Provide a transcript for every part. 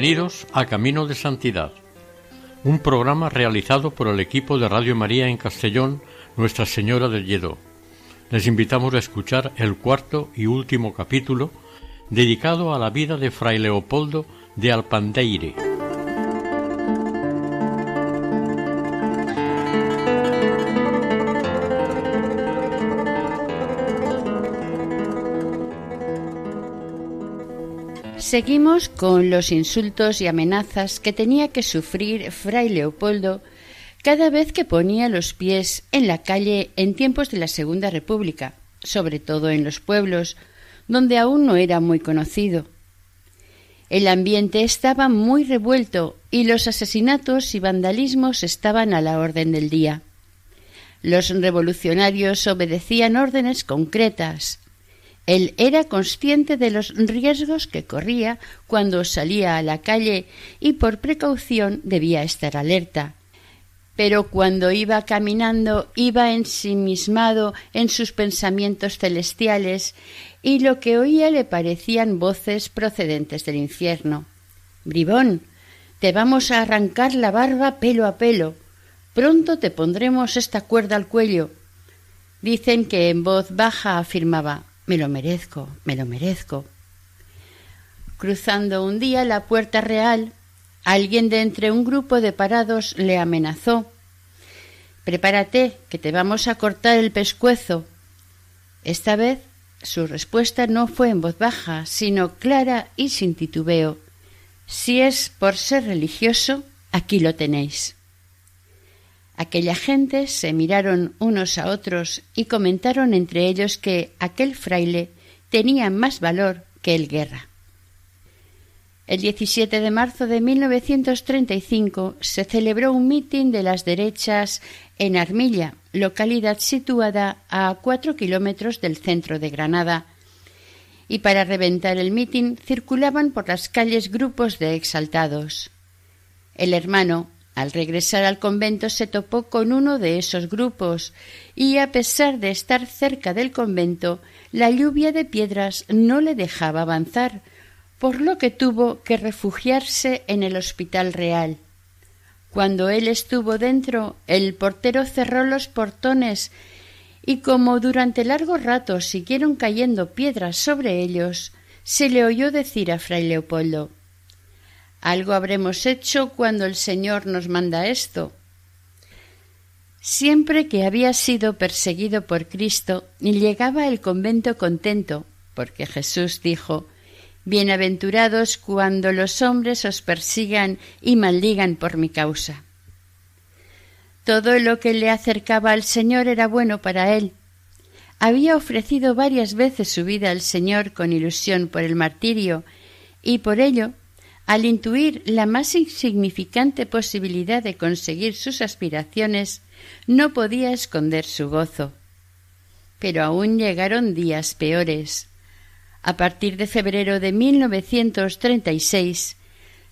Bienvenidos a Camino de Santidad, un programa realizado por el equipo de Radio María en Castellón, Nuestra Señora del Lledó. Les invitamos a escuchar el cuarto y último capítulo dedicado a la vida de Fray Leopoldo de Alpandeire. Seguimos con los insultos y amenazas que tenía que sufrir Fray Leopoldo cada vez que ponía los pies en la calle en tiempos de la Segunda República, sobre todo en los pueblos, donde aún no era muy conocido. El ambiente estaba muy revuelto y los asesinatos y vandalismos estaban a la orden del día. Los revolucionarios obedecían órdenes concretas, él era consciente de los riesgos que corría cuando salía a la calle y por precaución debía estar alerta. Pero cuando iba caminando iba ensimismado en sus pensamientos celestiales y lo que oía le parecían voces procedentes del infierno. Bribón, te vamos a arrancar la barba pelo a pelo. Pronto te pondremos esta cuerda al cuello. Dicen que en voz baja afirmaba me lo merezco, me lo merezco. Cruzando un día la puerta real, alguien de entre un grupo de parados le amenazó. Prepárate, que te vamos a cortar el pescuezo. Esta vez su respuesta no fue en voz baja, sino clara y sin titubeo. Si es por ser religioso, aquí lo tenéis. Aquella gente se miraron unos a otros y comentaron entre ellos que aquel fraile tenía más valor que el guerra. El 17 de marzo de 1935 se celebró un mitin de las derechas en Armilla, localidad situada a cuatro kilómetros del centro de Granada, y para reventar el mitin circulaban por las calles grupos de exaltados. El hermano al regresar al convento se topó con uno de esos grupos y a pesar de estar cerca del convento, la lluvia de piedras no le dejaba avanzar, por lo que tuvo que refugiarse en el Hospital Real. Cuando él estuvo dentro, el portero cerró los portones y como durante largo rato siguieron cayendo piedras sobre ellos, se le oyó decir a fray Leopoldo algo habremos hecho cuando el Señor nos manda esto. Siempre que había sido perseguido por Cristo, llegaba al convento contento, porque Jesús dijo Bienaventurados cuando los hombres os persigan y maldigan por mi causa. Todo lo que le acercaba al Señor era bueno para él. Había ofrecido varias veces su vida al Señor con ilusión por el martirio, y por ello al intuir la más insignificante posibilidad de conseguir sus aspiraciones, no podía esconder su gozo. Pero aún llegaron días peores. A partir de febrero de 1936,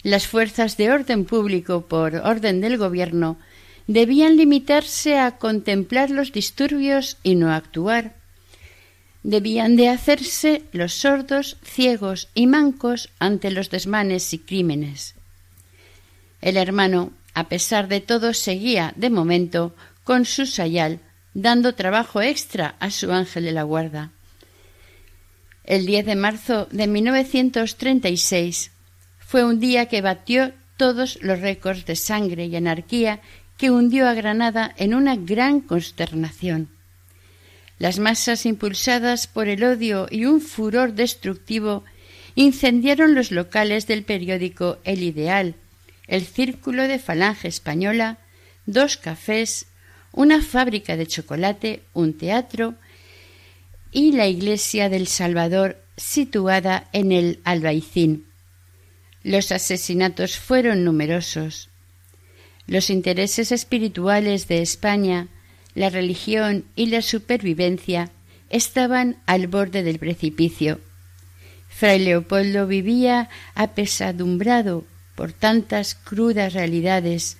las fuerzas de orden público por orden del gobierno debían limitarse a contemplar los disturbios y no actuar debían de hacerse los sordos, ciegos y mancos ante los desmanes y crímenes. El hermano, a pesar de todo, seguía, de momento, con su sayal, dando trabajo extra a su ángel de la guarda. El 10 de marzo de 1936 fue un día que batió todos los récords de sangre y anarquía que hundió a Granada en una gran consternación. Las masas impulsadas por el odio y un furor destructivo incendiaron los locales del periódico El Ideal, el Círculo de Falange Española, dos cafés, una fábrica de chocolate, un teatro y la iglesia del Salvador situada en el Albaicín. Los asesinatos fueron numerosos. Los intereses espirituales de España, la religión y la supervivencia estaban al borde del precipicio. Fray Leopoldo vivía apesadumbrado por tantas crudas realidades.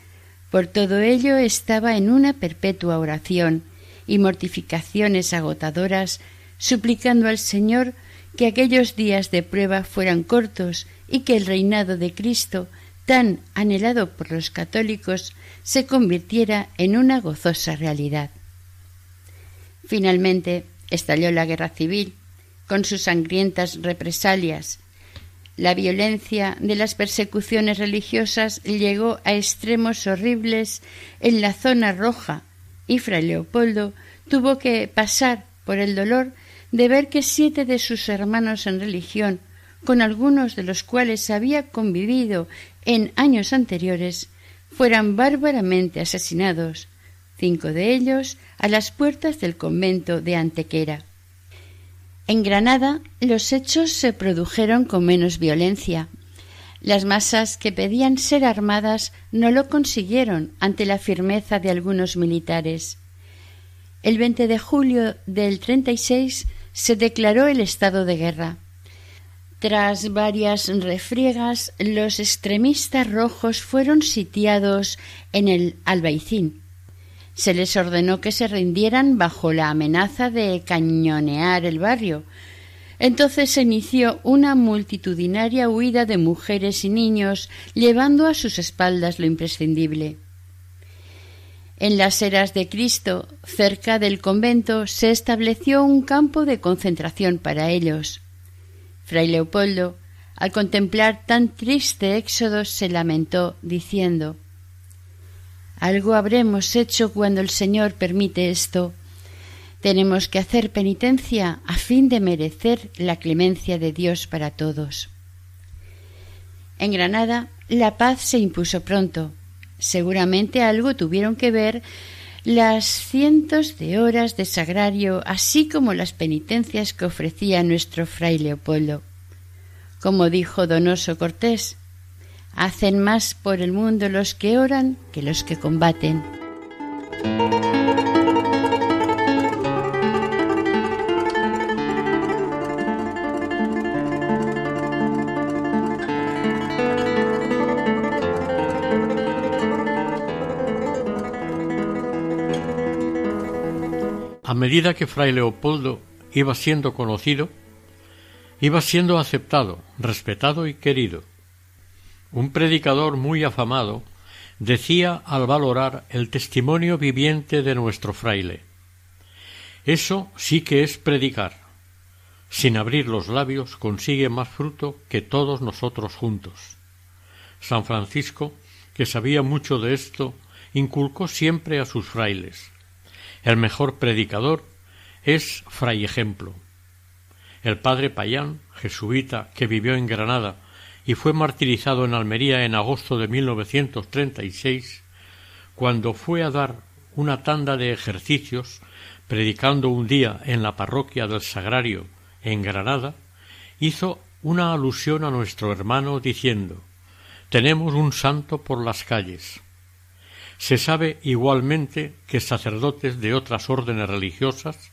Por todo ello estaba en una perpetua oración y mortificaciones agotadoras, suplicando al Señor que aquellos días de prueba fueran cortos y que el reinado de Cristo, tan anhelado por los católicos, se convirtiera en una gozosa realidad. Finalmente estalló la guerra civil, con sus sangrientas represalias. La violencia de las persecuciones religiosas llegó a extremos horribles en la zona roja y Fray Leopoldo tuvo que pasar por el dolor de ver que siete de sus hermanos en religión, con algunos de los cuales había convivido en años anteriores, fueran bárbaramente asesinados, cinco de ellos a las puertas del convento de Antequera. En Granada los hechos se produjeron con menos violencia. Las masas que pedían ser armadas no lo consiguieron ante la firmeza de algunos militares. El 20 de julio del 36 se declaró el estado de guerra. Tras varias refriegas, los extremistas rojos fueron sitiados en el Albaicín. Se les ordenó que se rindieran bajo la amenaza de cañonear el barrio. Entonces se inició una multitudinaria huida de mujeres y niños, llevando a sus espaldas lo imprescindible. En las eras de Cristo, cerca del convento, se estableció un campo de concentración para ellos. Fray Leopoldo, al contemplar tan triste éxodo, se lamentó, diciendo Algo habremos hecho cuando el Señor permite esto. Tenemos que hacer penitencia a fin de merecer la clemencia de Dios para todos. En Granada la paz se impuso pronto, Seguramente algo tuvieron que ver las cientos de horas de sagrario, así como las penitencias que ofrecía nuestro fray Leopoldo. Como dijo Donoso Cortés, hacen más por el mundo los que oran que los que combaten. Medida que Fray Leopoldo iba siendo conocido, iba siendo aceptado, respetado y querido. Un predicador muy afamado decía al valorar el testimonio viviente de nuestro fraile Eso sí que es predicar. Sin abrir los labios consigue más fruto que todos nosotros juntos. San Francisco, que sabía mucho de esto, inculcó siempre a sus frailes el mejor predicador es Fray Ejemplo. El padre Payán, jesuita que vivió en Granada y fue martirizado en Almería en agosto de 1936, cuando fue a dar una tanda de ejercicios predicando un día en la parroquia del Sagrario en Granada, hizo una alusión a nuestro hermano diciendo Tenemos un santo por las calles. Se sabe igualmente que sacerdotes de otras órdenes religiosas,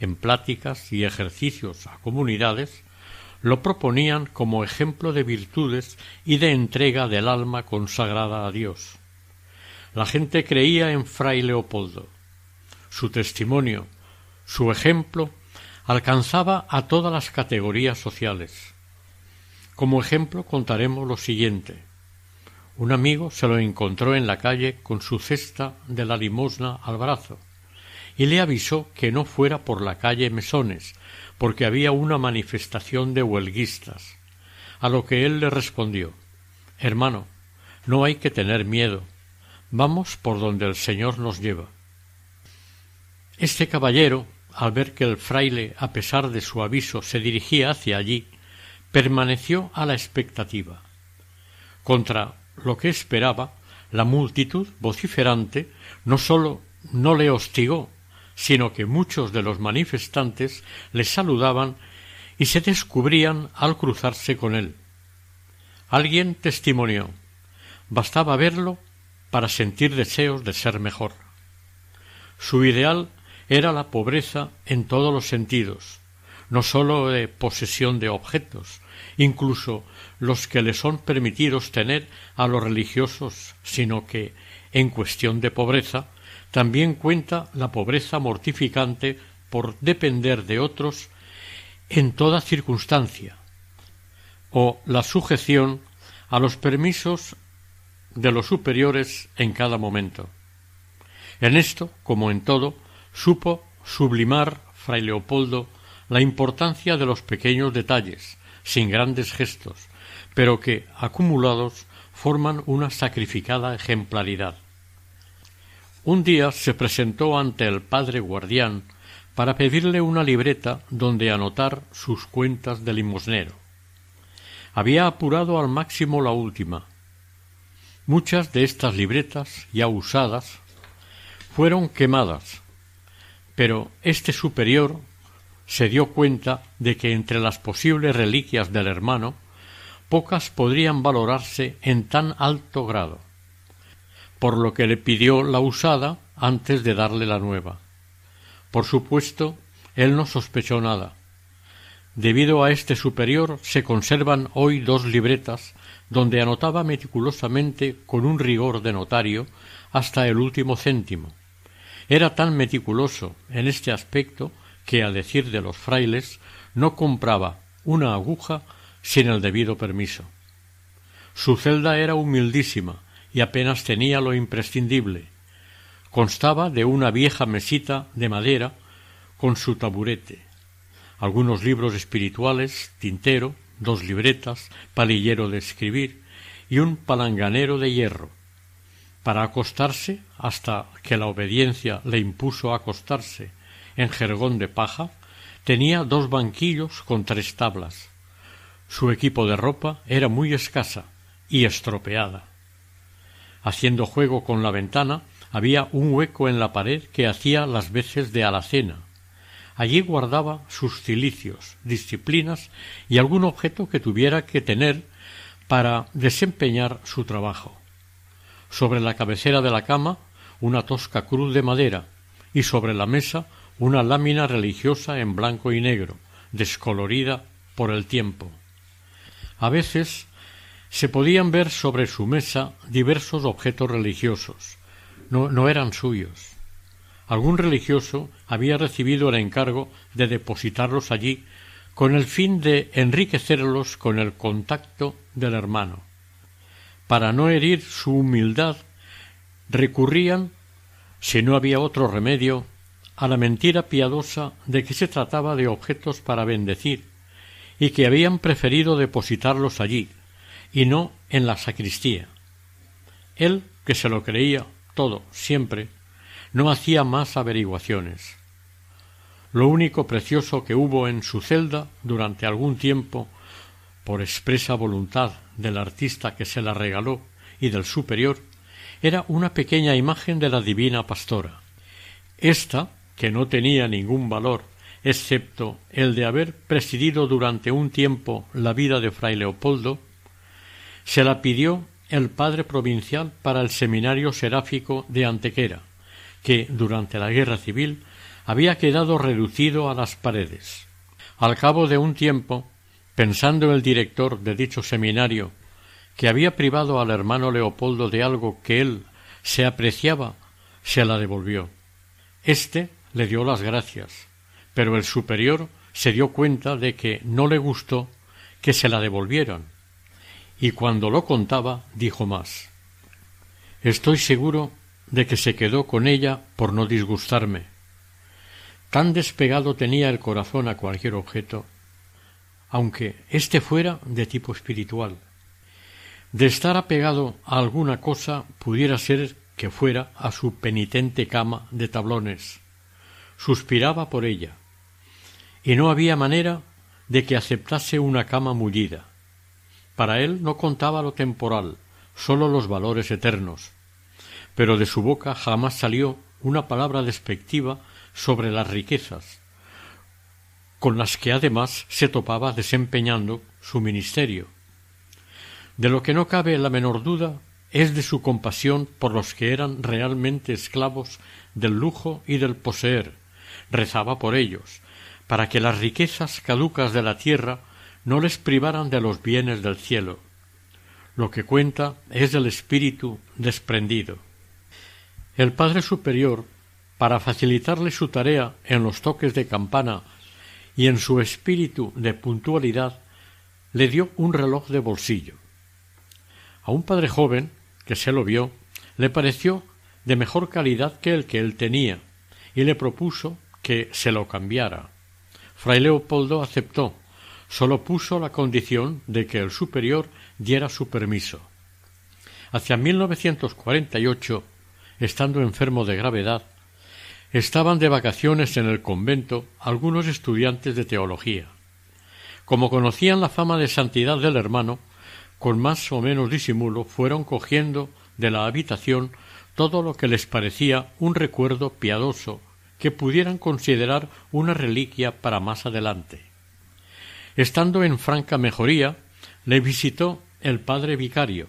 en pláticas y ejercicios a comunidades, lo proponían como ejemplo de virtudes y de entrega del alma consagrada a Dios. La gente creía en Fray Leopoldo. Su testimonio, su ejemplo, alcanzaba a todas las categorías sociales. Como ejemplo contaremos lo siguiente. Un amigo se lo encontró en la calle con su cesta de la limosna al brazo y le avisó que no fuera por la calle Mesones, porque había una manifestación de huelguistas. A lo que él le respondió Hermano, no hay que tener miedo. Vamos por donde el Señor nos lleva. Este caballero, al ver que el fraile, a pesar de su aviso, se dirigía hacia allí, permaneció a la expectativa. Contra lo que esperaba, la multitud vociferante no sólo no le hostigó, sino que muchos de los manifestantes le saludaban y se descubrían al cruzarse con él. Alguien testimonió bastaba verlo para sentir deseos de ser mejor. Su ideal era la pobreza en todos los sentidos, no sólo de posesión de objetos, incluso los que le son permitidos tener a los religiosos, sino que, en cuestión de pobreza, también cuenta la pobreza mortificante por depender de otros en toda circunstancia, o la sujeción a los permisos de los superiores en cada momento. En esto, como en todo, supo sublimar fray Leopoldo la importancia de los pequeños detalles, sin grandes gestos, pero que, acumulados, forman una sacrificada ejemplaridad. Un día se presentó ante el padre guardián para pedirle una libreta donde anotar sus cuentas de limosnero. Había apurado al máximo la última. Muchas de estas libretas, ya usadas, fueron quemadas, pero este superior se dio cuenta de que entre las posibles reliquias del hermano pocas podrían valorarse en tan alto grado, por lo que le pidió la usada antes de darle la nueva. Por supuesto, él no sospechó nada. Debido a este superior se conservan hoy dos libretas donde anotaba meticulosamente con un rigor de notario hasta el último céntimo, era tan meticuloso en este aspecto que, a decir de los frailes, no compraba una aguja sin el debido permiso. Su celda era humildísima y apenas tenía lo imprescindible. Constaba de una vieja mesita de madera con su taburete, algunos libros espirituales, tintero, dos libretas, palillero de escribir y un palanganero de hierro, para acostarse hasta que la obediencia le impuso acostarse en jergón de paja, tenía dos banquillos con tres tablas. Su equipo de ropa era muy escasa y estropeada. Haciendo juego con la ventana, había un hueco en la pared que hacía las veces de alacena. Allí guardaba sus cilicios, disciplinas y algún objeto que tuviera que tener para desempeñar su trabajo sobre la cabecera de la cama una tosca cruz de madera y sobre la mesa una lámina religiosa en blanco y negro, descolorida por el tiempo. A veces se podían ver sobre su mesa diversos objetos religiosos. No, no eran suyos. Algún religioso había recibido el encargo de depositarlos allí con el fin de enriquecerlos con el contacto del hermano para no herir su humildad, recurrían, si no había otro remedio, a la mentira piadosa de que se trataba de objetos para bendecir, y que habían preferido depositarlos allí, y no en la sacristía. Él, que se lo creía todo siempre, no hacía más averiguaciones. Lo único precioso que hubo en su celda durante algún tiempo, por expresa voluntad del artista que se la regaló y del superior era una pequeña imagen de la divina pastora. Esta, que no tenía ningún valor excepto el de haber presidido durante un tiempo la vida de fray Leopoldo, se la pidió el padre provincial para el seminario seráfico de Antequera, que durante la guerra civil había quedado reducido a las paredes. Al cabo de un tiempo Pensando el director de dicho seminario que había privado al hermano Leopoldo de algo que él se apreciaba, se la devolvió. Este le dio las gracias, pero el superior se dio cuenta de que no le gustó que se la devolvieran, y cuando lo contaba dijo más. Estoy seguro de que se quedó con ella por no disgustarme. Tan despegado tenía el corazón a cualquier objeto aunque éste fuera de tipo espiritual. De estar apegado a alguna cosa pudiera ser que fuera a su penitente cama de tablones. Suspiraba por ella, y no había manera de que aceptase una cama mullida. Para él no contaba lo temporal, sólo los valores eternos, pero de su boca jamás salió una palabra despectiva sobre las riquezas, con las que además se topaba desempeñando su ministerio. De lo que no cabe la menor duda es de su compasión por los que eran realmente esclavos del lujo y del poseer. Rezaba por ellos, para que las riquezas caducas de la tierra no les privaran de los bienes del cielo. Lo que cuenta es el espíritu desprendido. El Padre Superior, para facilitarle su tarea en los toques de campana y en su espíritu de puntualidad, le dio un reloj de bolsillo. A un padre joven, que se lo vio, le pareció de mejor calidad que el que él tenía, y le propuso que se lo cambiara. Fray Leopoldo aceptó, sólo puso la condición de que el superior diera su permiso. Hacia 1948, estando enfermo de gravedad, estaban de vacaciones en el convento algunos estudiantes de teología. Como conocían la fama de santidad del hermano, con más o menos disimulo fueron cogiendo de la habitación todo lo que les parecía un recuerdo piadoso que pudieran considerar una reliquia para más adelante. Estando en franca mejoría, le visitó el padre vicario,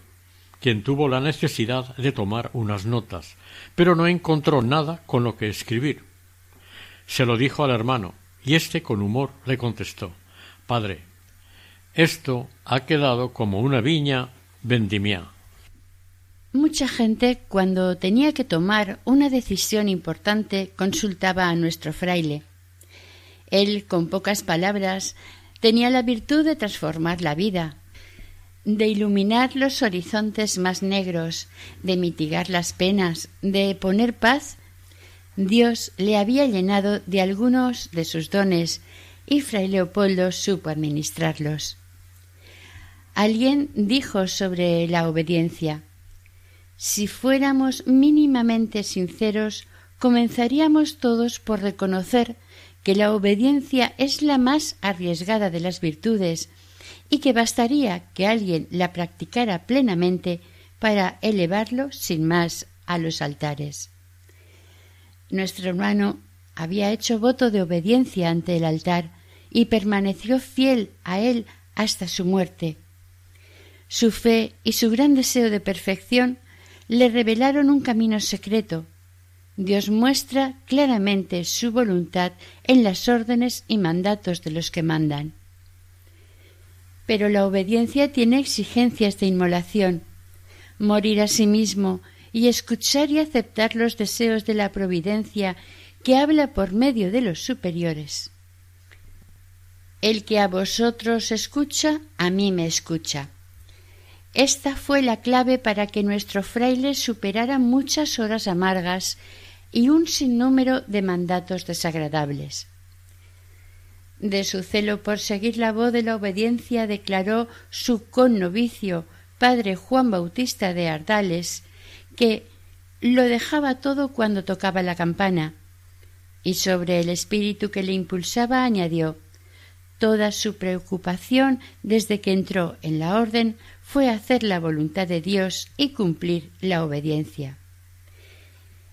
quien tuvo la necesidad de tomar unas notas, pero no encontró nada con lo que escribir. Se lo dijo al hermano, y éste con humor le contestó Padre, esto ha quedado como una viña vendimia. Mucha gente, cuando tenía que tomar una decisión importante, consultaba a nuestro fraile. Él, con pocas palabras, tenía la virtud de transformar la vida, de iluminar los horizontes más negros, de mitigar las penas, de poner paz. Dios le había llenado de algunos de sus dones y fray Leopoldo supo administrarlos. Alguien dijo sobre la obediencia Si fuéramos mínimamente sinceros, comenzaríamos todos por reconocer que la obediencia es la más arriesgada de las virtudes y que bastaría que alguien la practicara plenamente para elevarlo sin más a los altares. Nuestro hermano había hecho voto de obediencia ante el altar y permaneció fiel a él hasta su muerte, su fe y su gran deseo de perfección le revelaron un camino secreto. Dios muestra claramente su voluntad en las órdenes y mandatos de los que mandan. Pero la obediencia tiene exigencias de inmolación. Morir a sí mismo y escuchar y aceptar los deseos de la providencia que habla por medio de los superiores. El que a vosotros escucha, a mí me escucha. Esta fue la clave para que nuestro fraile superara muchas horas amargas y un sinnúmero de mandatos desagradables. De su celo por seguir la voz de la obediencia declaró su connovicio, padre Juan Bautista de Ardales, que lo dejaba todo cuando tocaba la campana, y sobre el espíritu que le impulsaba añadió Toda su preocupación desde que entró en la orden fue hacer la voluntad de Dios y cumplir la obediencia.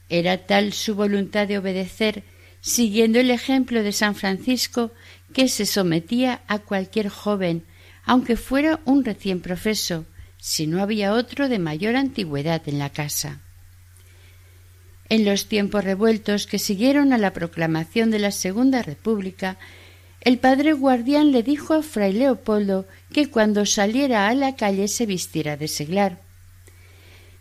Era tal su voluntad de obedecer, siguiendo el ejemplo de San Francisco, que se sometía a cualquier joven, aunque fuera un recién profeso, si no había otro de mayor antigüedad en la casa. En los tiempos revueltos que siguieron a la proclamación de la Segunda República, el padre guardián le dijo a fray Leopoldo que cuando saliera a la calle se vistiera de seglar.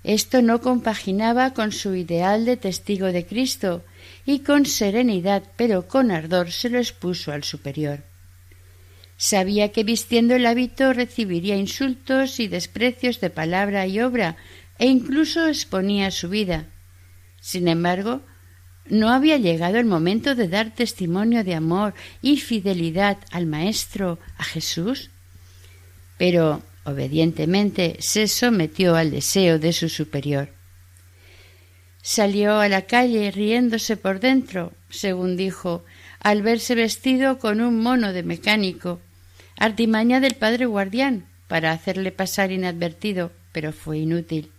Esto no compaginaba con su ideal de testigo de Cristo, y con serenidad pero con ardor se lo expuso al superior. Sabía que vistiendo el hábito recibiría insultos y desprecios de palabra y obra, e incluso exponía su vida. Sin embargo, ¿No había llegado el momento de dar testimonio de amor y fidelidad al Maestro, a Jesús? Pero obedientemente se sometió al deseo de su superior. Salió a la calle riéndose por dentro, según dijo, al verse vestido con un mono de mecánico, artimaña del padre guardián, para hacerle pasar inadvertido. pero fue inútil.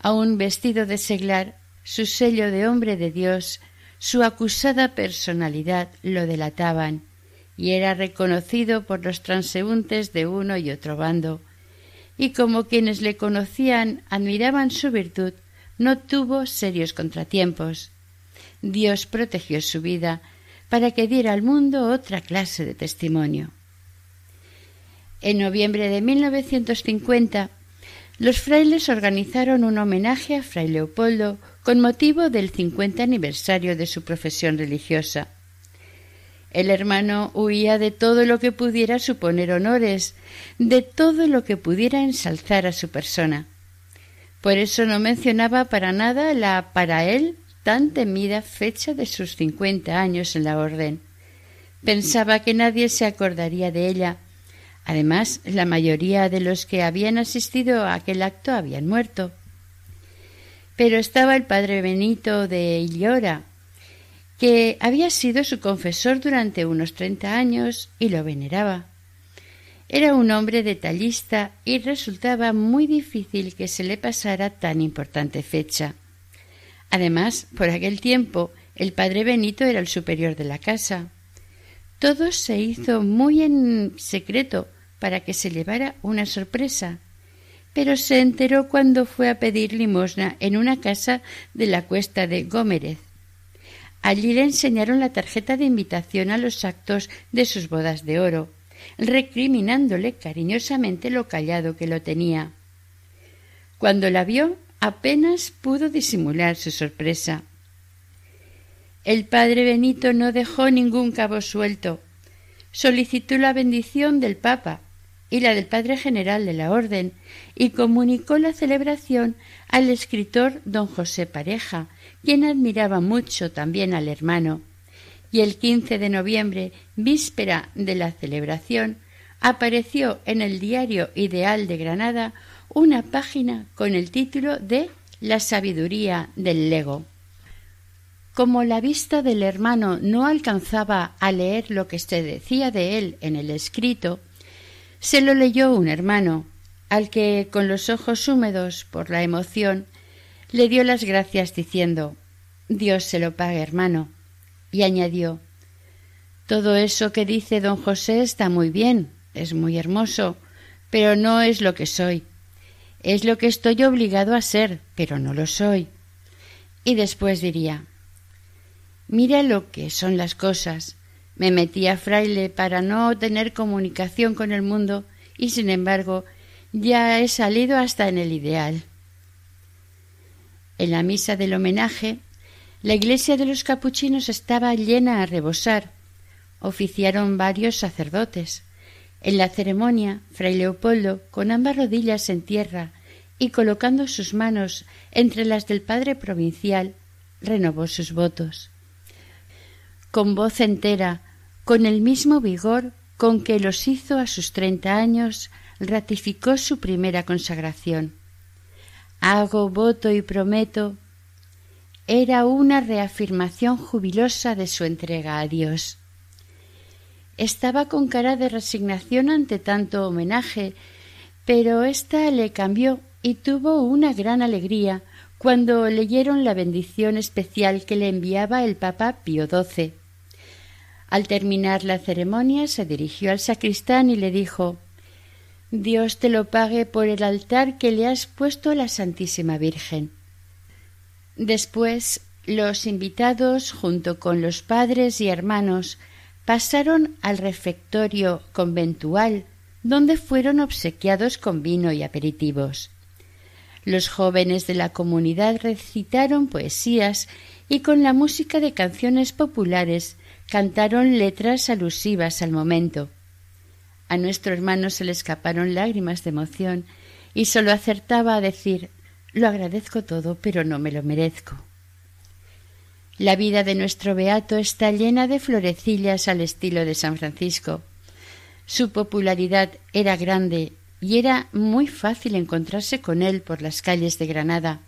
Aun vestido de seglar, su sello de hombre de Dios, su acusada personalidad lo delataban, y era reconocido por los transeúntes de uno y otro bando, y como quienes le conocían admiraban su virtud, no tuvo serios contratiempos. Dios protegió su vida para que diera al mundo otra clase de testimonio. En noviembre de 1950, los frailes organizaron un homenaje a Fray Leopoldo con motivo del 50 aniversario de su profesión religiosa. El hermano huía de todo lo que pudiera suponer honores, de todo lo que pudiera ensalzar a su persona. Por eso no mencionaba para nada la para él tan temida fecha de sus cincuenta años en la orden. Pensaba que nadie se acordaría de ella. Además, la mayoría de los que habían asistido a aquel acto habían muerto. Pero estaba el padre Benito de Illora, que había sido su confesor durante unos treinta años y lo veneraba. Era un hombre detallista y resultaba muy difícil que se le pasara tan importante fecha. Además, por aquel tiempo, el padre Benito era el superior de la casa. Todo se hizo muy en secreto para que se llevara una sorpresa, pero se enteró cuando fue a pedir limosna en una casa de la cuesta de Gómez. Allí le enseñaron la tarjeta de invitación a los actos de sus bodas de oro, recriminándole cariñosamente lo callado que lo tenía. Cuando la vio, apenas pudo disimular su sorpresa. El padre Benito no dejó ningún cabo suelto. Solicitó la bendición del Papa y la del Padre General de la Orden y comunicó la celebración al escritor don José Pareja, quien admiraba mucho también al hermano. Y el 15 de noviembre, víspera de la celebración, apareció en el diario Ideal de Granada una página con el título de La sabiduría del lego. Como la vista del hermano no alcanzaba a leer lo que se decía de él en el escrito, se lo leyó un hermano, al que, con los ojos húmedos por la emoción, le dio las gracias diciendo Dios se lo pague, hermano. Y añadió Todo eso que dice don José está muy bien, es muy hermoso, pero no es lo que soy. Es lo que estoy obligado a ser, pero no lo soy. Y después diría Mira lo que son las cosas. Me metí a fraile para no tener comunicación con el mundo y sin embargo ya he salido hasta en el ideal. En la misa del homenaje, la iglesia de los capuchinos estaba llena a rebosar. Oficiaron varios sacerdotes. En la ceremonia, fray Leopoldo, con ambas rodillas en tierra y colocando sus manos entre las del padre provincial, renovó sus votos. Con voz entera, con el mismo vigor con que los hizo a sus treinta años, ratificó su primera consagración. Hago voto y prometo era una reafirmación jubilosa de su entrega a Dios. Estaba con cara de resignación ante tanto homenaje, pero ésta le cambió y tuvo una gran alegría cuando leyeron la bendición especial que le enviaba el Papa Pío XII. Al terminar la ceremonia se dirigió al sacristán y le dijo Dios te lo pague por el altar que le has puesto a la Santísima Virgen. Después los invitados, junto con los padres y hermanos, pasaron al refectorio conventual, donde fueron obsequiados con vino y aperitivos. Los jóvenes de la comunidad recitaron poesías y con la música de canciones populares cantaron letras alusivas al momento. A nuestro hermano se le escaparon lágrimas de emoción y sólo acertaba a decir lo agradezco todo, pero no me lo merezco. La vida de nuestro beato está llena de florecillas al estilo de San Francisco. Su popularidad era grande y era muy fácil encontrarse con él por las calles de Granada.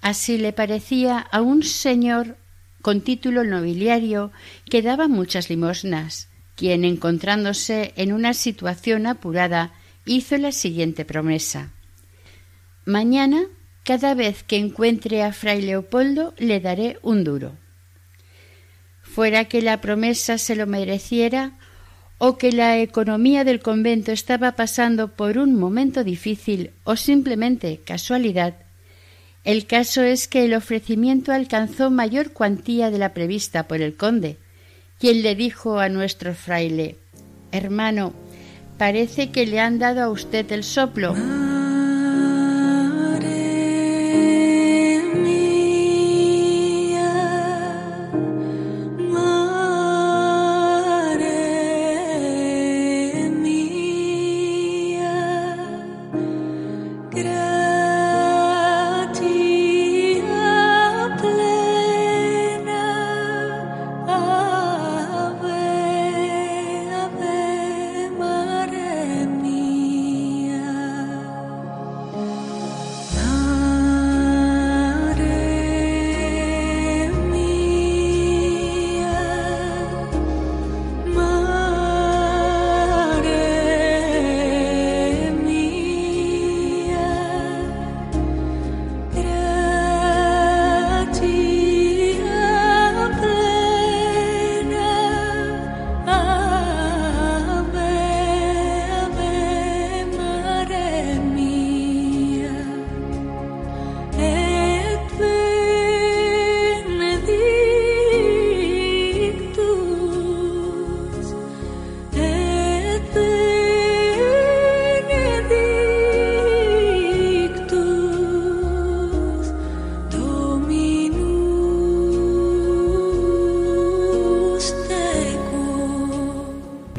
Así le parecía a un señor con título nobiliario que daba muchas limosnas, quien, encontrándose en una situación apurada, hizo la siguiente promesa Mañana, cada vez que encuentre a Fray Leopoldo, le daré un duro. Fuera que la promesa se lo mereciera, o que la economía del convento estaba pasando por un momento difícil o simplemente casualidad, el caso es que el ofrecimiento alcanzó mayor cuantía de la prevista por el conde, quien le dijo a nuestro fraile Hermano, parece que le han dado a usted el soplo.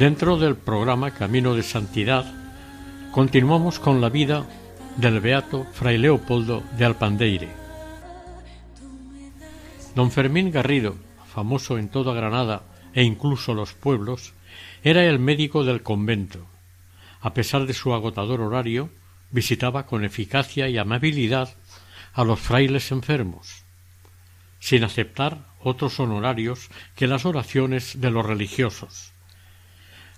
Dentro del programa Camino de Santidad continuamos con la vida del beato Fray Leopoldo de Alpandeire. Don Fermín Garrido, famoso en toda Granada e incluso los pueblos, era el médico del convento. A pesar de su agotador horario, visitaba con eficacia y amabilidad a los frailes enfermos, sin aceptar otros honorarios que las oraciones de los religiosos.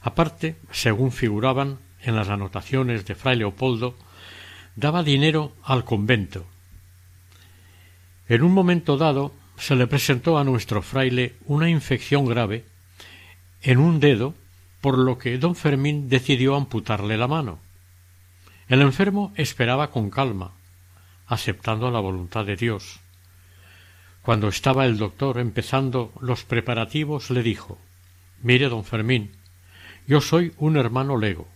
Aparte, según figuraban en las anotaciones de fray Leopoldo, daba dinero al convento. En un momento dado se le presentó a nuestro fraile una infección grave en un dedo, por lo que don Fermín decidió amputarle la mano. El enfermo esperaba con calma, aceptando la voluntad de Dios. Cuando estaba el doctor empezando los preparativos, le dijo Mire, don Fermín, yo soy un hermano lego.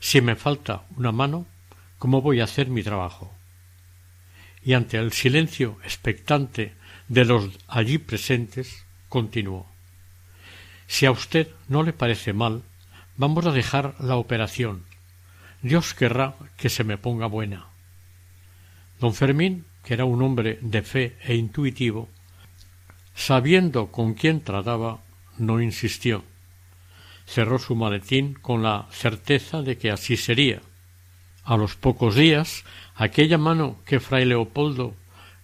Si me falta una mano, ¿cómo voy a hacer mi trabajo? Y ante el silencio expectante de los allí presentes, continuó Si a usted no le parece mal, vamos a dejar la operación. Dios querrá que se me ponga buena. Don Fermín, que era un hombre de fe e intuitivo, sabiendo con quién trataba, no insistió cerró su maletín con la certeza de que así sería. A los pocos días, aquella mano que fray Leopoldo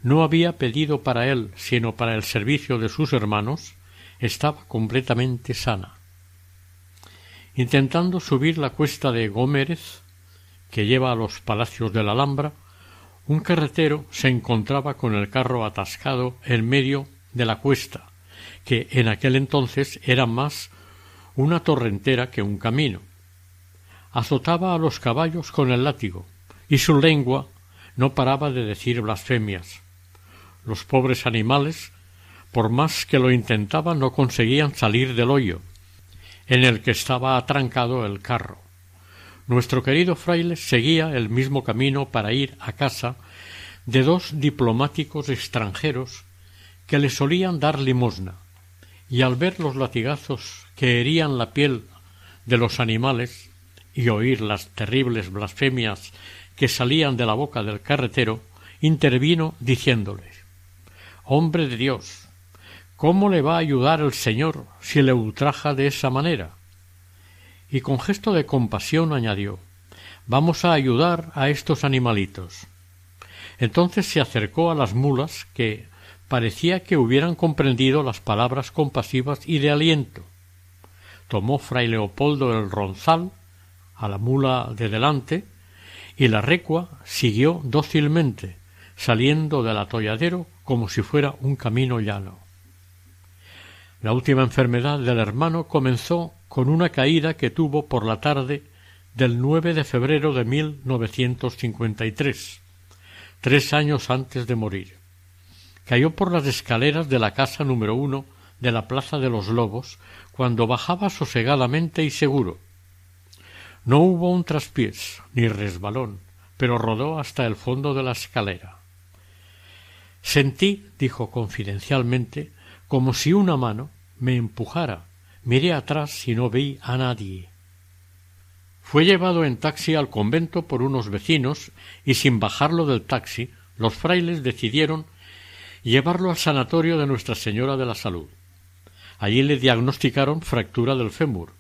no había pedido para él, sino para el servicio de sus hermanos, estaba completamente sana. Intentando subir la cuesta de Gómez, que lleva a los palacios de la Alhambra, un carretero se encontraba con el carro atascado en medio de la cuesta, que en aquel entonces era más una torrentera que un camino. Azotaba a los caballos con el látigo, y su lengua no paraba de decir blasfemias. Los pobres animales, por más que lo intentaban, no conseguían salir del hoyo, en el que estaba atrancado el carro. Nuestro querido fraile seguía el mismo camino para ir a casa de dos diplomáticos extranjeros que le solían dar limosna, y al ver los latigazos que herían la piel de los animales y oír las terribles blasfemias que salían de la boca del carretero, intervino diciéndoles Hombre de Dios, ¿cómo le va a ayudar el Señor si le ultraja de esa manera? Y con gesto de compasión añadió Vamos a ayudar a estos animalitos. Entonces se acercó a las mulas que parecía que hubieran comprendido las palabras compasivas y de aliento, tomó fray Leopoldo el ronzal a la mula de delante y la recua siguió dócilmente, saliendo del atolladero como si fuera un camino llano. La última enfermedad del hermano comenzó con una caída que tuvo por la tarde del 9 de febrero de 1953, tres años antes de morir. Cayó por las escaleras de la casa número uno de la Plaza de los Lobos cuando bajaba sosegadamente y seguro. No hubo un traspiés ni resbalón, pero rodó hasta el fondo de la escalera. Sentí, dijo confidencialmente, como si una mano me empujara. Miré atrás y no vi a nadie. Fue llevado en taxi al convento por unos vecinos y sin bajarlo del taxi los frailes decidieron llevarlo al sanatorio de Nuestra Señora de la Salud. Allí le diagnosticaron fractura del fémur.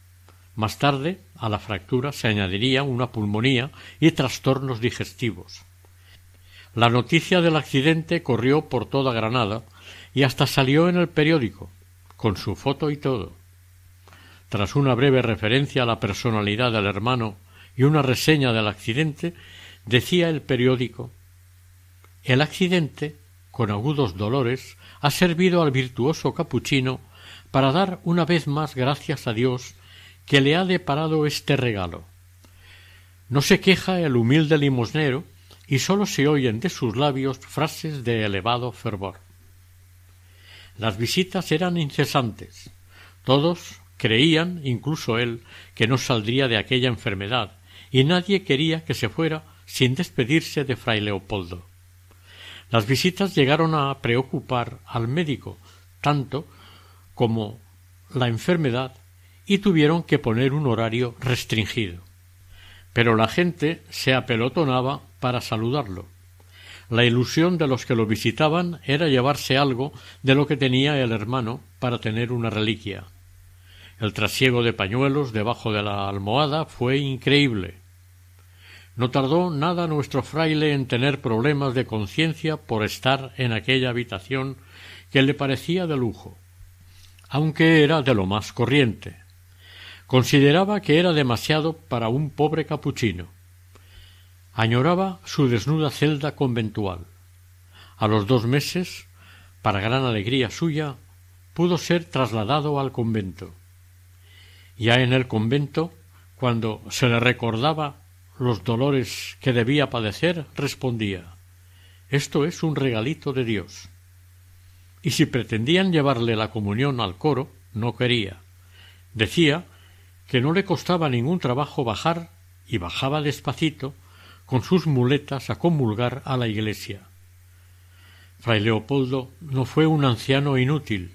Más tarde, a la fractura se añadiría una pulmonía y trastornos digestivos. La noticia del accidente corrió por toda Granada y hasta salió en el periódico, con su foto y todo. Tras una breve referencia a la personalidad del hermano y una reseña del accidente, decía el periódico El accidente, con agudos dolores, ha servido al virtuoso capuchino para dar una vez más gracias a Dios que le ha deparado este regalo. No se queja el humilde limosnero y sólo se oyen de sus labios frases de elevado fervor. Las visitas eran incesantes. Todos creían, incluso él, que no saldría de aquella enfermedad, y nadie quería que se fuera sin despedirse de fray Leopoldo. Las visitas llegaron a preocupar al médico tanto como la enfermedad y tuvieron que poner un horario restringido. Pero la gente se apelotonaba para saludarlo, la ilusión de los que lo visitaban era llevarse algo de lo que tenía el hermano para tener una reliquia. El trasiego de pañuelos debajo de la almohada fue increíble. No tardó nada nuestro fraile en tener problemas de conciencia por estar en aquella habitación que le parecía de lujo, aunque era de lo más corriente. Consideraba que era demasiado para un pobre capuchino añoraba su desnuda celda conventual. A los dos meses, para gran alegría suya, pudo ser trasladado al convento. Ya en el convento, cuando se le recordaba los dolores que debía padecer, respondía Esto es un regalito de Dios. Y si pretendían llevarle la comunión al coro, no quería. Decía que no le costaba ningún trabajo bajar, y bajaba despacito, con sus muletas a comulgar a la iglesia. Fray Leopoldo no fue un anciano inútil.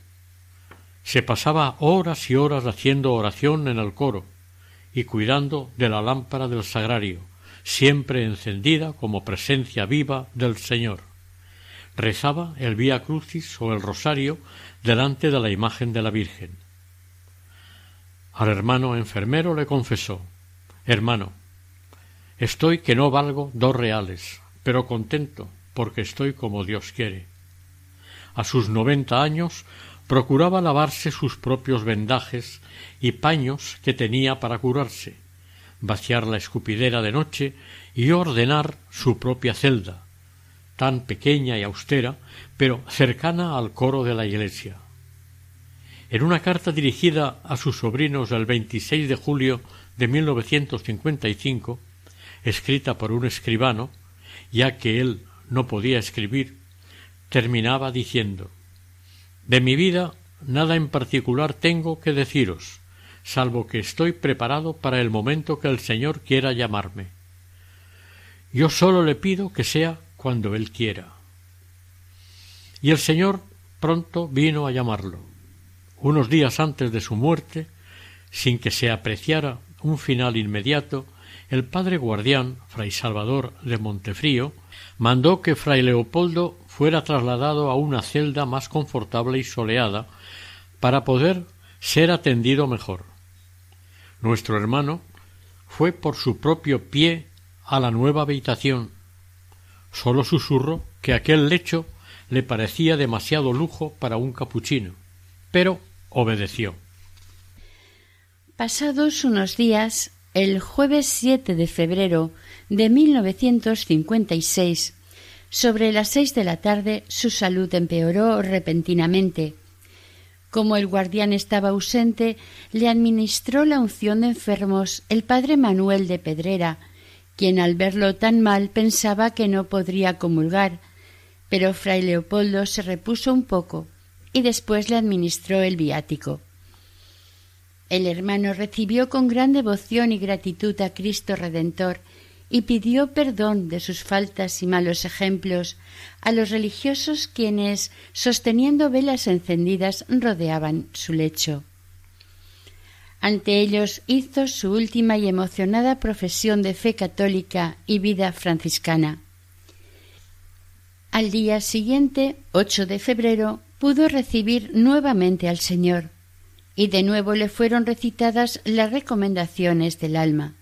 Se pasaba horas y horas haciendo oración en el coro y cuidando de la lámpara del sagrario, siempre encendida como presencia viva del Señor. Rezaba el Vía Crucis o el Rosario delante de la imagen de la Virgen. Al hermano enfermero le confesó Hermano, Estoy que no valgo dos reales, pero contento, porque estoy como Dios quiere. A sus noventa años procuraba lavarse sus propios vendajes y paños que tenía para curarse, vaciar la escupidera de noche y ordenar su propia celda, tan pequeña y austera, pero cercana al coro de la iglesia. En una carta dirigida a sus sobrinos el 26 de julio de 1955, escrita por un escribano, ya que él no podía escribir, terminaba diciendo De mi vida nada en particular tengo que deciros, salvo que estoy preparado para el momento que el Señor quiera llamarme. Yo sólo le pido que sea cuando Él quiera. Y el Señor pronto vino a llamarlo. Unos días antes de su muerte, sin que se apreciara un final inmediato, el padre guardián, fray Salvador de Montefrío, mandó que fray Leopoldo fuera trasladado a una celda más confortable y soleada para poder ser atendido mejor. Nuestro hermano fue por su propio pie a la nueva habitación. Sólo susurró que aquel lecho le parecía demasiado lujo para un capuchino, pero obedeció. Pasados unos días, el jueves 7 de febrero de 1956, sobre las seis de la tarde, su salud empeoró repentinamente. Como el guardián estaba ausente, le administró la unción de enfermos el padre Manuel de Pedrera, quien al verlo tan mal pensaba que no podría comulgar, pero fray Leopoldo se repuso un poco y después le administró el viático. El hermano recibió con gran devoción y gratitud a Cristo Redentor y pidió perdón de sus faltas y malos ejemplos a los religiosos quienes, sosteniendo velas encendidas, rodeaban su lecho. Ante ellos hizo su última y emocionada profesión de fe católica y vida franciscana. Al día siguiente, 8 de febrero, pudo recibir nuevamente al Señor, y de nuevo le fueron recitadas las recomendaciones del alma.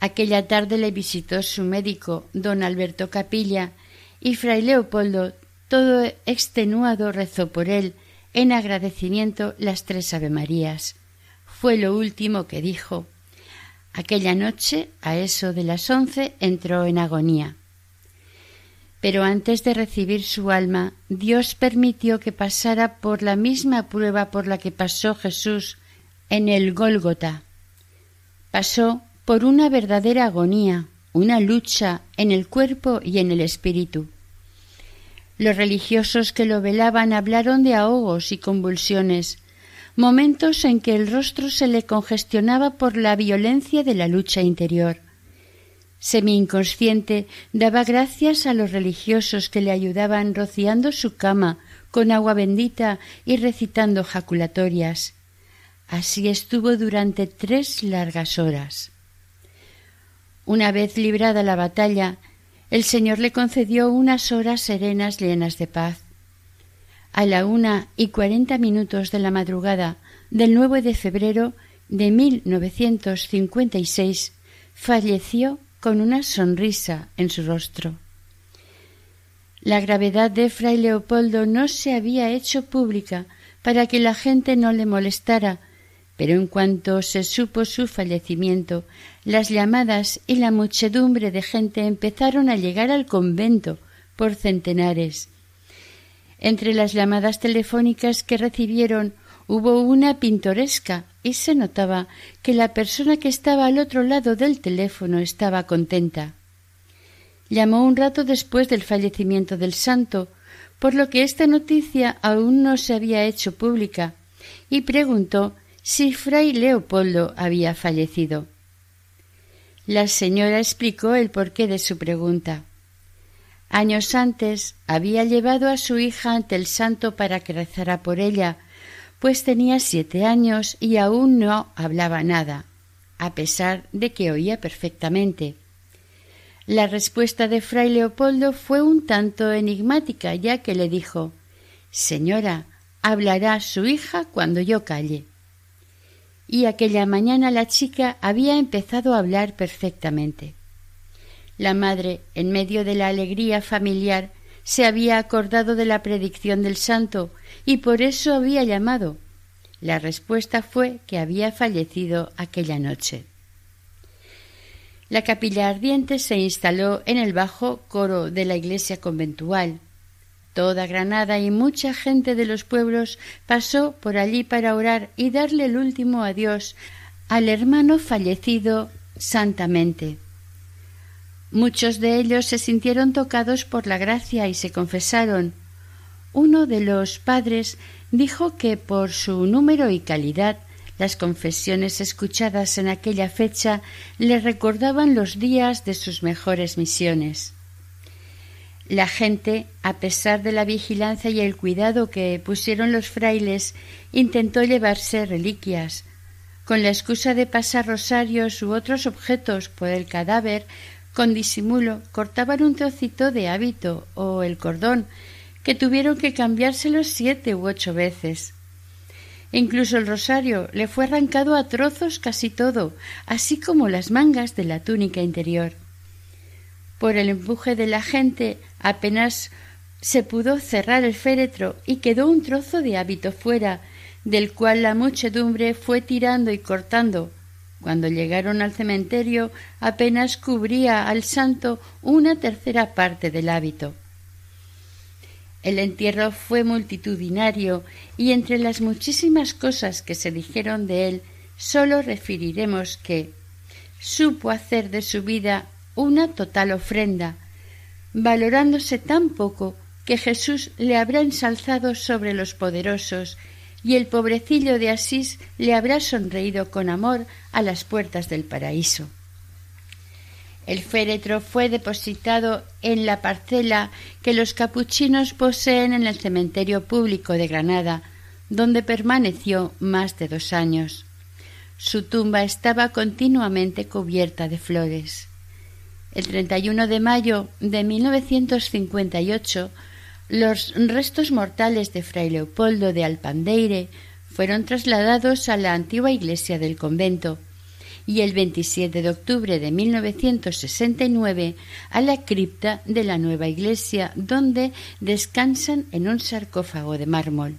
Aquella tarde le visitó su médico, don Alberto Capilla, y fray Leopoldo, todo extenuado, rezó por él, en agradecimiento, las tres Avemarías. Fue lo último que dijo. Aquella noche, a eso de las once, entró en agonía. Pero antes de recibir su alma, Dios permitió que pasara por la misma prueba por la que pasó Jesús en el Gólgota. Pasó por una verdadera agonía, una lucha en el cuerpo y en el espíritu. Los religiosos que lo velaban hablaron de ahogos y convulsiones, momentos en que el rostro se le congestionaba por la violencia de la lucha interior semi-inconsciente, daba gracias a los religiosos que le ayudaban rociando su cama con agua bendita y recitando jaculatorias. Así estuvo durante tres largas horas. Una vez librada la batalla, el Señor le concedió unas horas serenas llenas de paz. A la una y cuarenta minutos de la madrugada del 9 de febrero de 1956 falleció con una sonrisa en su rostro. La gravedad de fray Leopoldo no se había hecho pública para que la gente no le molestara, pero en cuanto se supo su fallecimiento, las llamadas y la muchedumbre de gente empezaron a llegar al convento por centenares. Entre las llamadas telefónicas que recibieron hubo una pintoresca y se notaba que la persona que estaba al otro lado del teléfono estaba contenta. Llamó un rato después del fallecimiento del santo, por lo que esta noticia aún no se había hecho pública, y preguntó si fray Leopoldo había fallecido. La señora explicó el porqué de su pregunta. Años antes había llevado a su hija ante el santo para que rezara por ella, pues tenía siete años y aún no hablaba nada, a pesar de que oía perfectamente. La respuesta de fray Leopoldo fue un tanto enigmática, ya que le dijo Señora, hablará su hija cuando yo calle. Y aquella mañana la chica había empezado a hablar perfectamente. La madre, en medio de la alegría familiar, se había acordado de la predicción del santo y por eso había llamado. La respuesta fue que había fallecido aquella noche. La capilla ardiente se instaló en el bajo coro de la iglesia conventual. Toda Granada y mucha gente de los pueblos pasó por allí para orar y darle el último adiós al hermano fallecido santamente. Muchos de ellos se sintieron tocados por la gracia y se confesaron. Uno de los padres dijo que por su número y calidad las confesiones escuchadas en aquella fecha le recordaban los días de sus mejores misiones. La gente, a pesar de la vigilancia y el cuidado que pusieron los frailes, intentó llevarse reliquias. Con la excusa de pasar rosarios u otros objetos por el cadáver, con disimulo cortaban un trocito de hábito o el cordón, que tuvieron que cambiárselo siete u ocho veces. Incluso el rosario le fue arrancado a trozos casi todo, así como las mangas de la túnica interior. Por el empuje de la gente apenas se pudo cerrar el féretro y quedó un trozo de hábito fuera, del cual la muchedumbre fue tirando y cortando, Cuando llegaron al cementerio apenas cubría al santo una tercera parte del hábito. El entierro fue multitudinario y entre las muchísimas cosas que se dijeron de él sólo referiremos que supo hacer de su vida una total ofrenda, valorándose tan poco que Jesús le habrá ensalzado sobre los poderosos y el pobrecillo de Asís le habrá sonreído con amor a las puertas del paraíso. El féretro fue depositado en la parcela que los capuchinos poseen en el cementerio público de Granada, donde permaneció más de dos años. Su tumba estaba continuamente cubierta de flores. El 31 de mayo de 1958 los restos mortales de fray Leopoldo de Alpandeire fueron trasladados a la antigua iglesia del convento y el 27 de octubre de 1969 a la cripta de la nueva iglesia donde descansan en un sarcófago de mármol.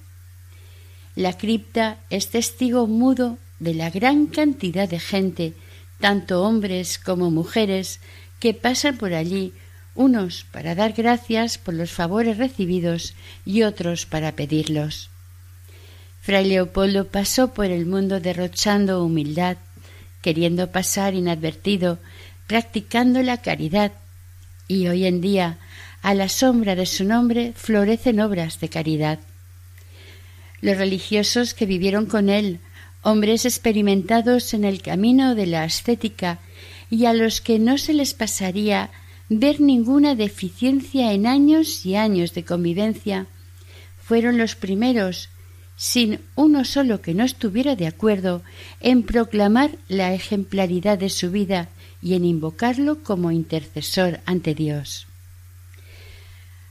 La cripta es testigo mudo de la gran cantidad de gente, tanto hombres como mujeres, que pasan por allí unos para dar gracias por los favores recibidos y otros para pedirlos. Fray Leopoldo pasó por el mundo derrochando humildad, queriendo pasar inadvertido, practicando la caridad, y hoy en día, a la sombra de su nombre, florecen obras de caridad. Los religiosos que vivieron con él, hombres experimentados en el camino de la ascética y a los que no se les pasaría ver ninguna deficiencia en años y años de convivencia, fueron los primeros, sin uno solo que no estuviera de acuerdo, en proclamar la ejemplaridad de su vida y en invocarlo como intercesor ante Dios.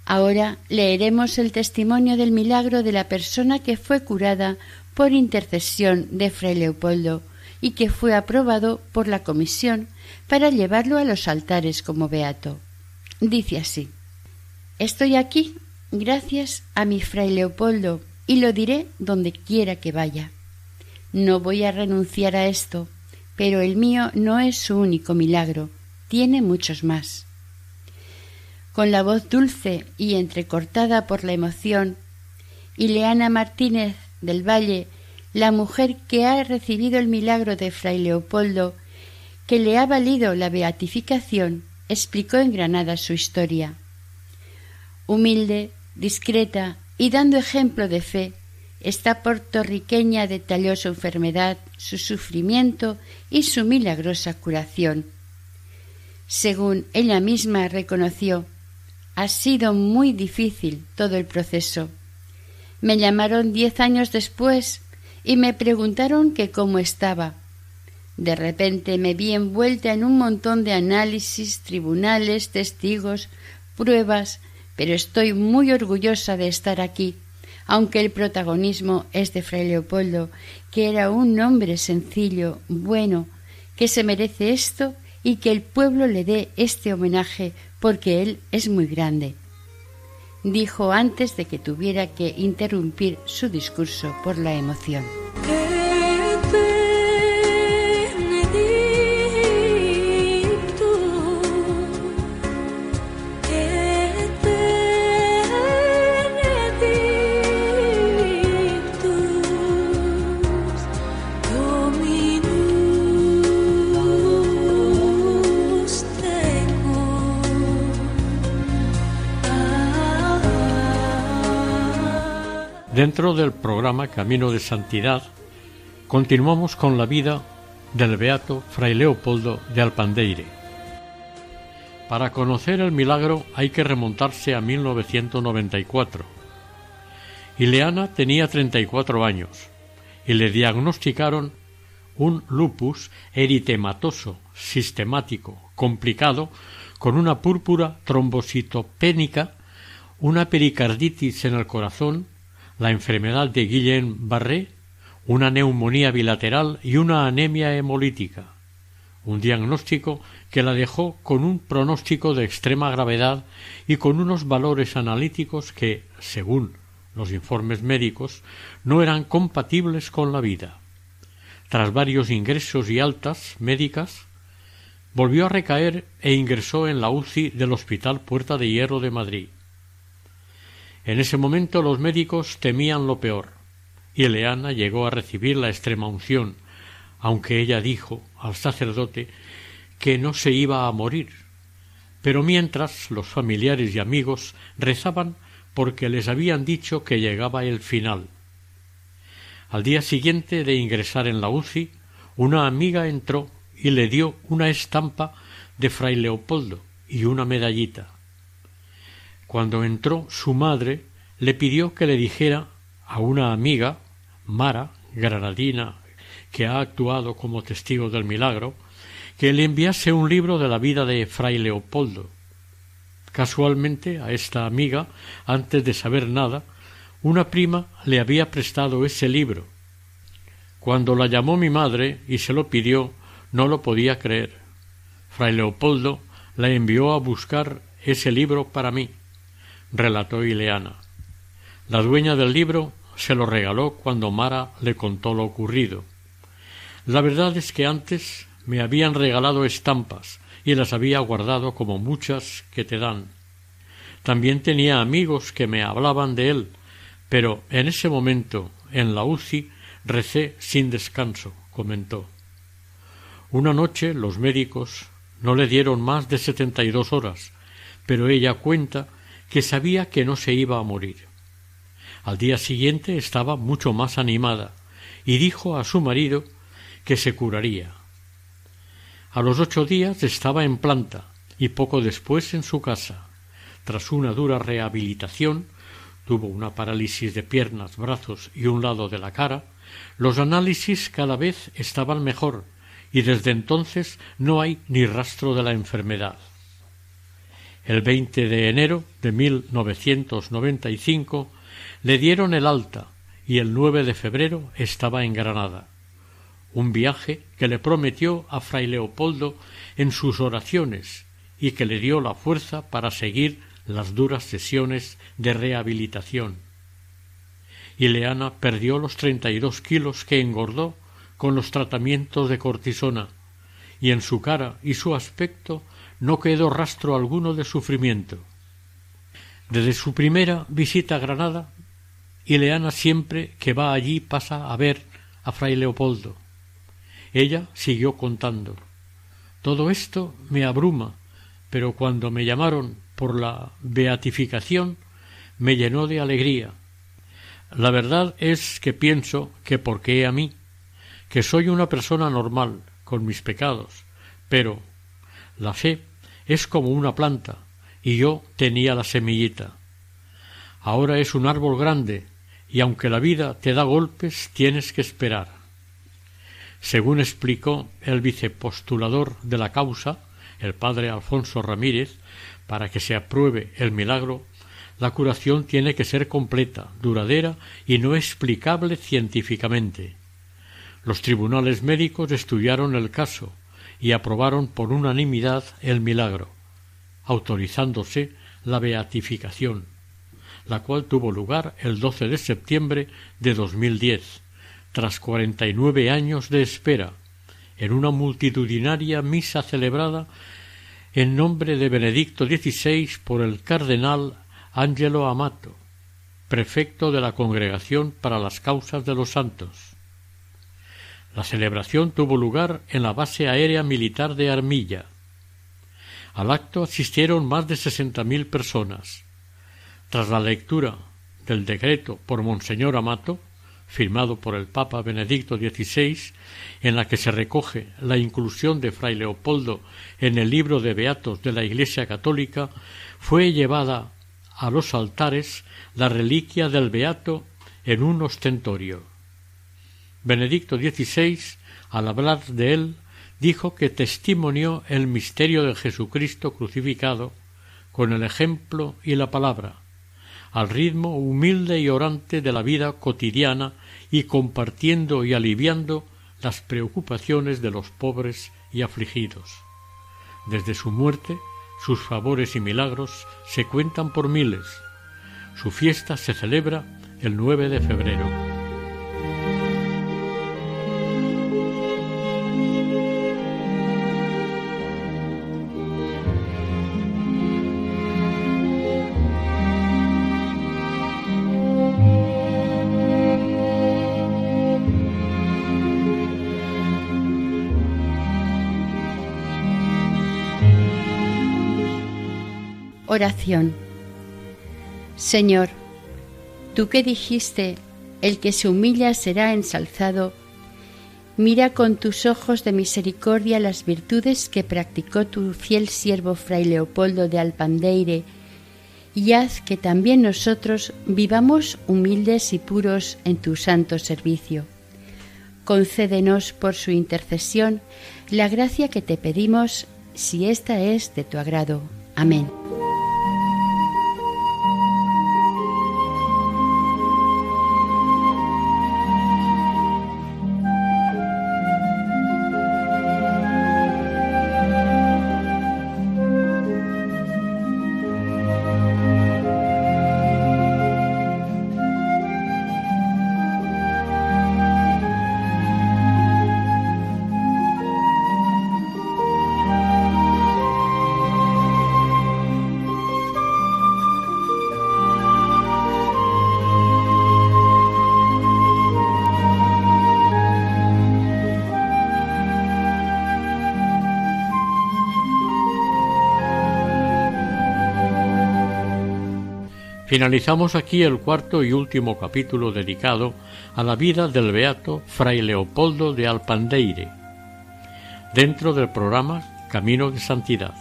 Ahora leeremos el testimonio del milagro de la persona que fue curada por intercesión de Fray Leopoldo y que fue aprobado por la comisión para llevarlo a los altares como beato. Dice así Estoy aquí gracias a mi fray Leopoldo y lo diré donde quiera que vaya. No voy a renunciar a esto, pero el mío no es su único milagro, tiene muchos más. Con la voz dulce y entrecortada por la emoción, Ileana Martínez del Valle, la mujer que ha recibido el milagro de fray Leopoldo, que le ha valido la beatificación, explicó en Granada su historia. Humilde, discreta y dando ejemplo de fe, esta puertorriqueña detalló su enfermedad, su sufrimiento y su milagrosa curación. Según ella misma reconoció, ha sido muy difícil todo el proceso. Me llamaron diez años después y me preguntaron que cómo estaba. De repente me vi envuelta en un montón de análisis, tribunales, testigos, pruebas, pero estoy muy orgullosa de estar aquí, aunque el protagonismo es de Fray Leopoldo, que era un hombre sencillo, bueno, que se merece esto y que el pueblo le dé este homenaje porque él es muy grande. Dijo antes de que tuviera que interrumpir su discurso por la emoción. Programa Camino de Santidad, continuamos con la vida del beato Fray Leopoldo de Alpandeire. Para conocer el milagro hay que remontarse a 1994. Ileana tenía 34 años y le diagnosticaron un lupus eritematoso sistemático complicado con una púrpura trombocitopénica, una pericarditis en el corazón la enfermedad de Guillain-Barré, una neumonía bilateral y una anemia hemolítica. Un diagnóstico que la dejó con un pronóstico de extrema gravedad y con unos valores analíticos que, según los informes médicos, no eran compatibles con la vida. tras varios ingresos y altas médicas, volvió a recaer e ingresó en la UCI del Hospital Puerta de Hierro de Madrid. En ese momento los médicos temían lo peor, y Eleana llegó a recibir la extrema unción, aunque ella dijo al sacerdote que no se iba a morir. Pero mientras los familiares y amigos rezaban porque les habían dicho que llegaba el final. Al día siguiente de ingresar en la UCI, una amiga entró y le dio una estampa de fray Leopoldo y una medallita. Cuando entró su madre le pidió que le dijera a una amiga, Mara, granadina, que ha actuado como testigo del milagro, que le enviase un libro de la vida de fray Leopoldo. Casualmente a esta amiga, antes de saber nada, una prima le había prestado ese libro. Cuando la llamó mi madre y se lo pidió, no lo podía creer. Fray Leopoldo la envió a buscar ese libro para mí, relató Ileana. La dueña del libro se lo regaló cuando Mara le contó lo ocurrido. La verdad es que antes me habían regalado estampas y las había guardado como muchas que te dan. También tenía amigos que me hablaban de él, pero en ese momento, en la UCI, recé sin descanso, comentó. Una noche los médicos no le dieron más de setenta y dos horas, pero ella cuenta que sabía que no se iba a morir. Al día siguiente estaba mucho más animada y dijo a su marido que se curaría. A los ocho días estaba en planta y poco después en su casa. Tras una dura rehabilitación, tuvo una parálisis de piernas, brazos y un lado de la cara, los análisis cada vez estaban mejor y desde entonces no hay ni rastro de la enfermedad. El 20 de enero de 1995 le dieron el alta y el 9 de febrero estaba en Granada. Un viaje que le prometió a fray Leopoldo en sus oraciones y que le dio la fuerza para seguir las duras sesiones de rehabilitación. Ileana perdió los treinta y dos kilos que engordó con los tratamientos de cortisona, y en su cara y su aspecto no quedó rastro alguno de sufrimiento. Desde su primera visita a Granada, Ileana siempre que va allí pasa a ver a fray Leopoldo. Ella siguió contando. Todo esto me abruma, pero cuando me llamaron por la beatificación me llenó de alegría. La verdad es que pienso que porque a mí que soy una persona normal, con mis pecados, pero la fe es como una planta, y yo tenía la semillita. Ahora es un árbol grande, y aunque la vida te da golpes, tienes que esperar. Según explicó el vicepostulador de la causa, el padre Alfonso Ramírez, para que se apruebe el milagro, la curación tiene que ser completa, duradera y no explicable científicamente. Los tribunales médicos estudiaron el caso y aprobaron por unanimidad el milagro, autorizándose la beatificación, la cual tuvo lugar el 12 de septiembre de 2010, tras cuarenta y nueve años de espera, en una multitudinaria misa celebrada en nombre de Benedicto XVI por el cardenal Angelo Amato, prefecto de la Congregación para las Causas de los Santos. La celebración tuvo lugar en la base aérea militar de Armilla. Al acto asistieron más de sesenta mil personas. Tras la lectura del decreto por Monseñor Amato, firmado por el Papa Benedicto XVI, en la que se recoge la inclusión de Fray Leopoldo en el libro de Beatos de la Iglesia Católica, fue llevada a los altares la reliquia del Beato en un ostentorio. Benedicto XVI, al hablar de él, dijo que testimonió el misterio de Jesucristo crucificado con el ejemplo y la palabra, al ritmo humilde y orante de la vida cotidiana y compartiendo y aliviando las preocupaciones de los pobres y afligidos. Desde su muerte, sus favores y milagros se cuentan por miles. Su fiesta se celebra el 9 de febrero. Oración. Señor, tú que dijiste, el que se humilla será ensalzado, mira con tus ojos de misericordia las virtudes que practicó tu fiel siervo Fray Leopoldo de Alpandeire, y haz que también nosotros vivamos humildes y puros en tu santo servicio. Concédenos por su intercesión la gracia que te pedimos, si esta es de tu agrado. Amén. Finalizamos aquí el cuarto y último capítulo dedicado a la vida del beato Fray Leopoldo de Alpandeire, dentro del programa Camino de Santidad,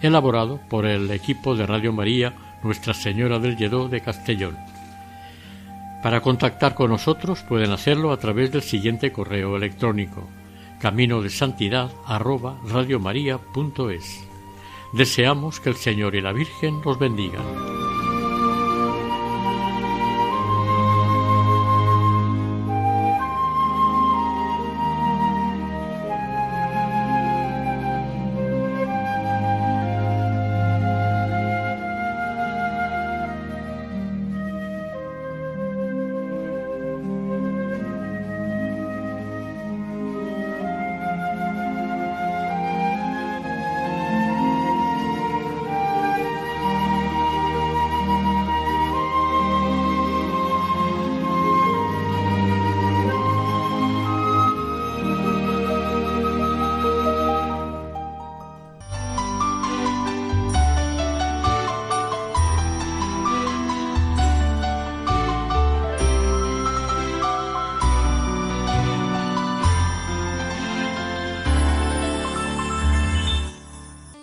elaborado por el equipo de Radio María Nuestra Señora del Lledó de Castellón. Para contactar con nosotros pueden hacerlo a través del siguiente correo electrónico camino de santidad Deseamos que el Señor y la Virgen los bendigan.